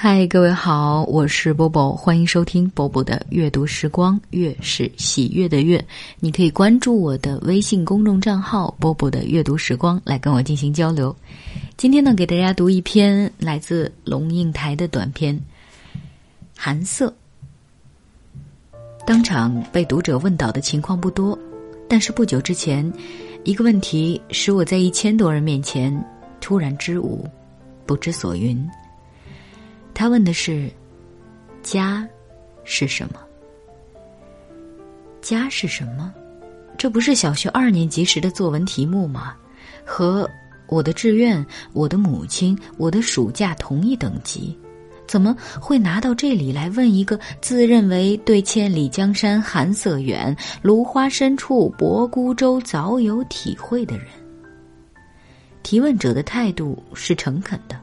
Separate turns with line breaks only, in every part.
嗨，各位好，我是波波，欢迎收听波波的阅读时光，月是喜悦的月。你可以关注我的微信公众账号“波波的阅读时光”来跟我进行交流。今天呢，给大家读一篇来自龙应台的短篇《寒色》。当场被读者问倒的情况不多，但是不久之前，一个问题使我在一千多人面前突然支吾，不知所云。他问的是：“家是什么？家是什么？这不是小学二年级时的作文题目吗？和我的志愿、我的母亲、我的暑假同一等级，怎么会拿到这里来问一个自认为对千里江山寒色远，芦花深处泊孤舟早有体会的人？”提问者的态度是诚恳的，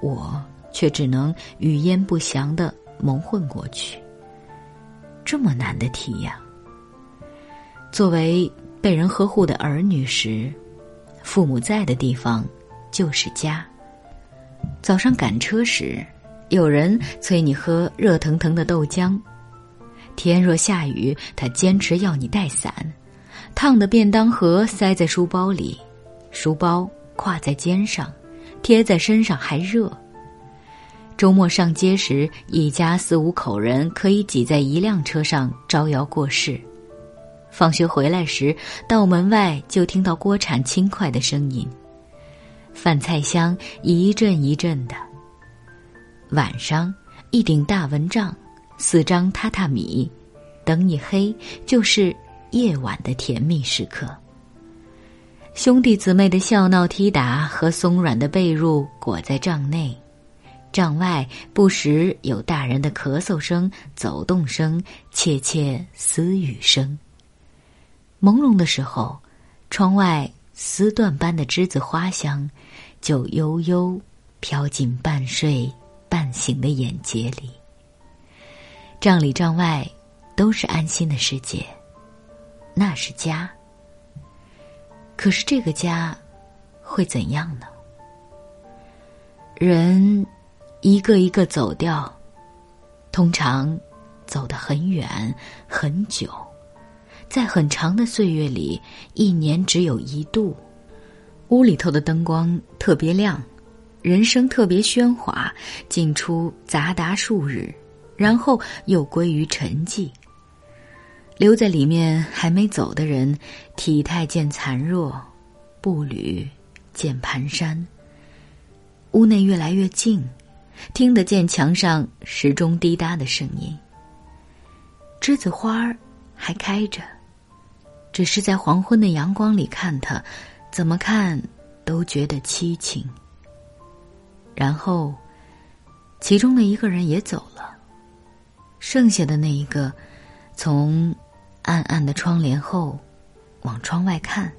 我。却只能语焉不详的蒙混过去。这么难的题呀！作为被人呵护的儿女时，父母在的地方就是家。早上赶车时，有人催你喝热腾腾的豆浆；天若下雨，他坚持要你带伞。烫的便当盒塞在书包里，书包挎在肩上，贴在身上还热。周末上街时，一家四五口人可以挤在一辆车上招摇过市。放学回来时，到门外就听到锅铲轻快的声音，饭菜香一阵一阵的。晚上，一顶大蚊帐，四张榻榻米，灯一黑，就是夜晚的甜蜜时刻。兄弟姊妹的笑闹踢打和松软的被褥裹在帐内。帐外不时有大人的咳嗽声、走动声、窃窃私语声。朦胧的时候，窗外丝缎般的栀子花香，就悠悠飘进半睡半醒的眼睫里。帐里帐外都是安心的世界，那是家。可是这个家会怎样呢？人。一个一个走掉，通常走得很远很久，在很长的岁月里，一年只有一度。屋里头的灯光特别亮，人声特别喧哗，进出杂达数日，然后又归于沉寂。留在里面还没走的人，体态渐残弱，步履渐蹒跚。屋内越来越静。听得见墙上时钟滴答的声音。栀子花儿还开着，只是在黄昏的阳光里看它，怎么看都觉得凄情。然后，其中的一个人也走了，剩下的那一个，从暗暗的窗帘后往窗外看，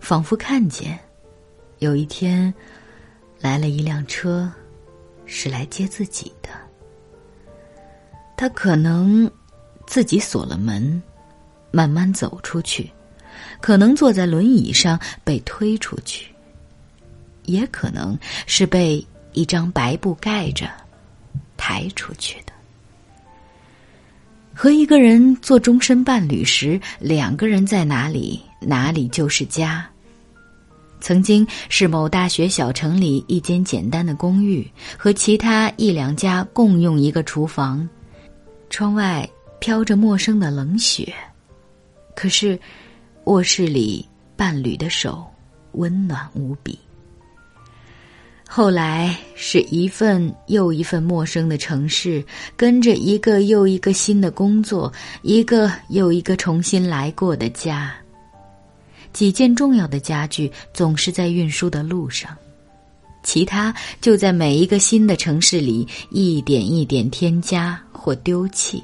仿佛看见有一天来了一辆车。是来接自己的。他可能自己锁了门，慢慢走出去；可能坐在轮椅上被推出去；也可能是被一张白布盖着抬出去的。和一个人做终身伴侣时，两个人在哪里，哪里就是家。曾经是某大学小城里一间简单的公寓，和其他一两家共用一个厨房，窗外飘着陌生的冷雪，可是卧室里伴侣的手温暖无比。后来是一份又一份陌生的城市，跟着一个又一个新的工作，一个又一个重新来过的家。几件重要的家具总是在运输的路上，其他就在每一个新的城市里一点一点添加或丢弃。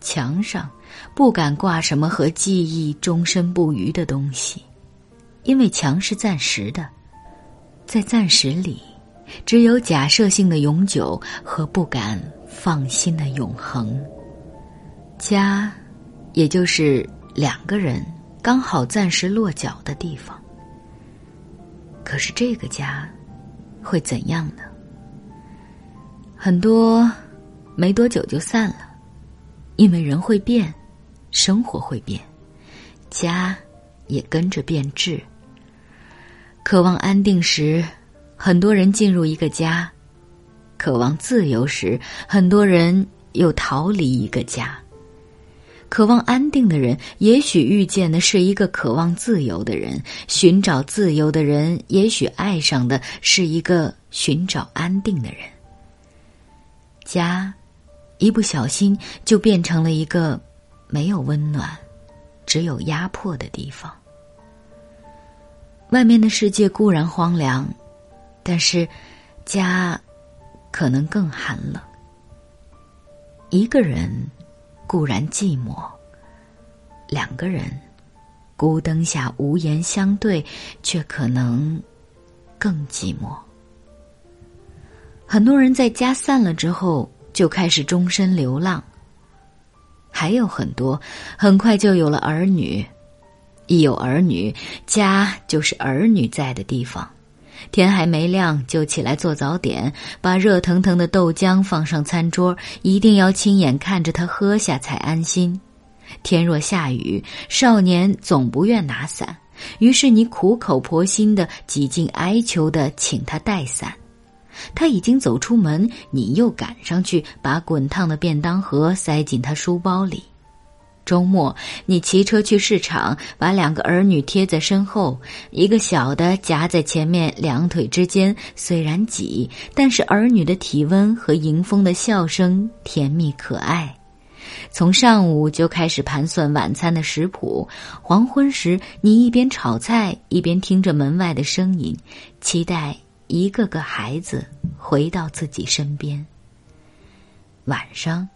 墙上不敢挂什么和记忆终身不渝的东西，因为墙是暂时的，在暂时里，只有假设性的永久和不敢放心的永恒。家，也就是两个人。刚好暂时落脚的地方。可是这个家会怎样呢？很多没多久就散了，因为人会变，生活会变，家也跟着变质。渴望安定时，很多人进入一个家；渴望自由时，很多人又逃离一个家。渴望安定的人，也许遇见的是一个渴望自由的人；寻找自由的人，也许爱上的是一个寻找安定的人。家，一不小心就变成了一个没有温暖、只有压迫的地方。外面的世界固然荒凉，但是家可能更寒冷。一个人。固然寂寞，两个人孤灯下无言相对，却可能更寂寞。很多人在家散了之后，就开始终身流浪。还有很多很快就有了儿女，一有儿女，家就是儿女在的地方。天还没亮就起来做早点，把热腾腾的豆浆放上餐桌，一定要亲眼看着他喝下才安心。天若下雨，少年总不愿拿伞，于是你苦口婆心的、几近哀求的请他带伞。他已经走出门，你又赶上去，把滚烫的便当盒塞进他书包里。周末，你骑车去市场，把两个儿女贴在身后，一个小的夹在前面两腿之间。虽然挤，但是儿女的体温和迎风的笑声甜蜜可爱。从上午就开始盘算晚餐的食谱，黄昏时你一边炒菜一边听着门外的声音，期待一个个孩子回到自己身边。晚上。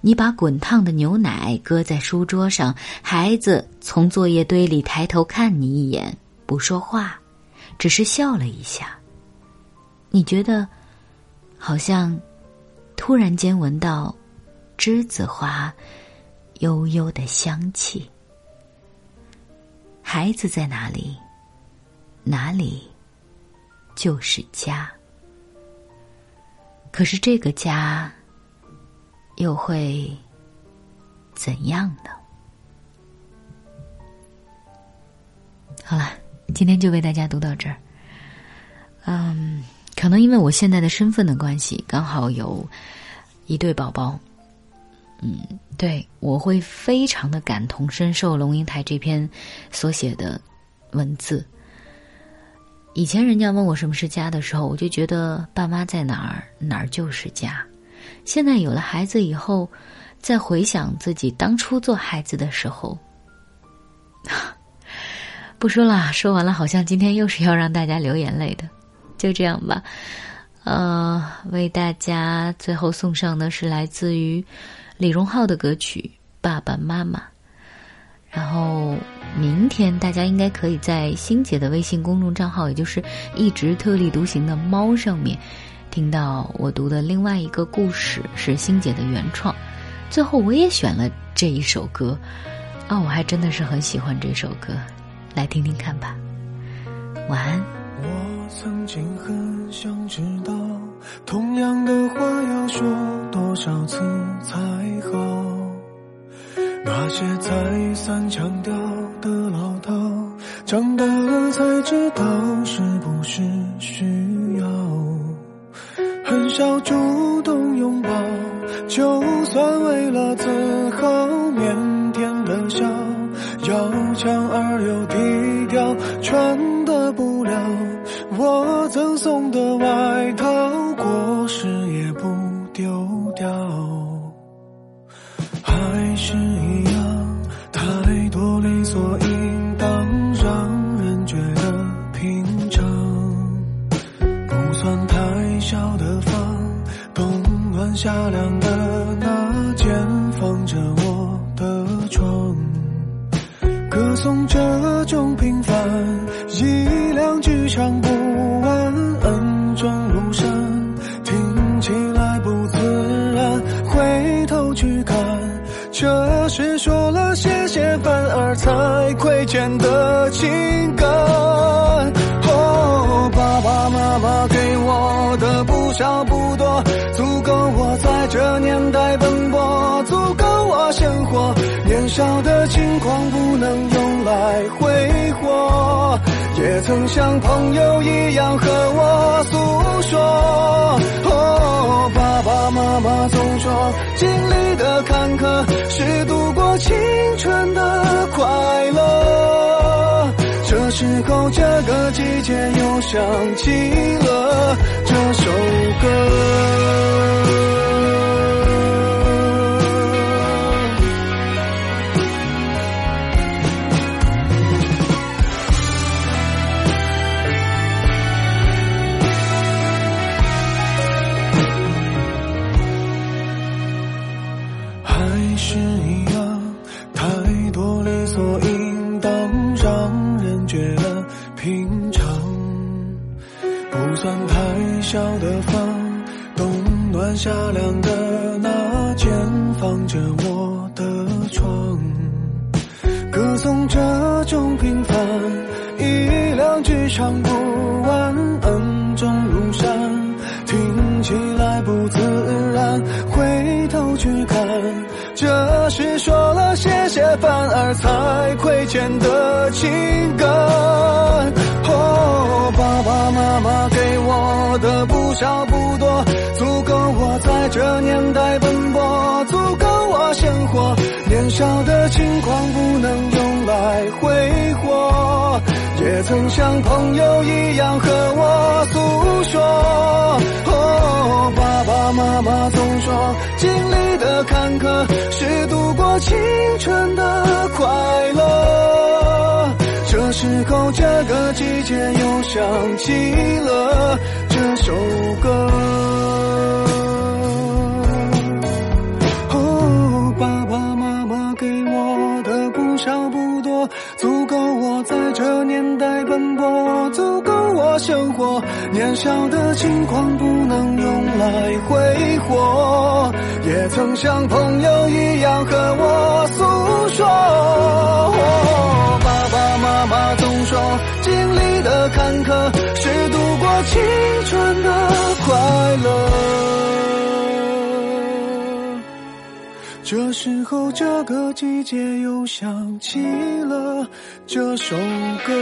你把滚烫的牛奶搁在书桌上，孩子从作业堆里抬头看你一眼，不说话，只是笑了一下。你觉得，好像突然间闻到栀子花悠悠的香气。孩子在哪里，哪里就是家。可是这个家。又会怎样呢？好了，今天就为大家读到这儿。嗯，可能因为我现在的身份的关系，刚好有一对宝宝。嗯，对我会非常的感同身受龙应台这篇所写的文字。以前人家问我什么是家的时候，我就觉得爸妈在哪儿，哪儿就是家。现在有了孩子以后，再回想自己当初做孩子的时候，不说了。说完了，好像今天又是要让大家流眼泪的，就这样吧。呃，为大家最后送上的是来自于李荣浩的歌曲《爸爸妈妈》。然后明天大家应该可以在欣姐的微信公众账号，也就是一直特立独行的猫上面。听到我读的另外一个故事是欣姐的原创，最后我也选了这一首歌，啊，我还真的是很喜欢这首歌，来听听看吧。晚安。
我曾经很想知道，同样的话要说多少次才好？那些再三强调的老套，长大了才知道是不是需要。很少主动拥抱，就算为了自豪，腼腆的笑，要强而又低调，穿夏凉的那间放着我的床，歌颂这种平凡，一两句唱不完，恩重如山，听起来不自然。回头去看，这是说了谢谢反而才亏欠的情感。妈妈给我。的不少不多，足够我在这年代奔波，足够我生活。年少的轻狂不能用来挥霍，也曾像朋友一样和我诉说。想起了这首歌。着我的床，歌颂这种平凡，一两句唱不完，恩重如山，听起来不自然，回头去看。这是说了谢谢，反而才亏欠的情感。哦，爸爸妈妈给我的不少不多，足够我在这年代，年少的轻狂不能用来挥霍，也曾像朋友一样和我诉说。哦，爸爸妈妈总说，经历的坎坷是度过青春的快乐。这时候，这个季节又想起了这首歌。生活。年少的轻狂不能用来挥霍，也曾像朋友一样和我诉说。爸爸妈妈总说，经历的坎坷是度过青春的快乐。这时候，这个季节又想起了这首歌。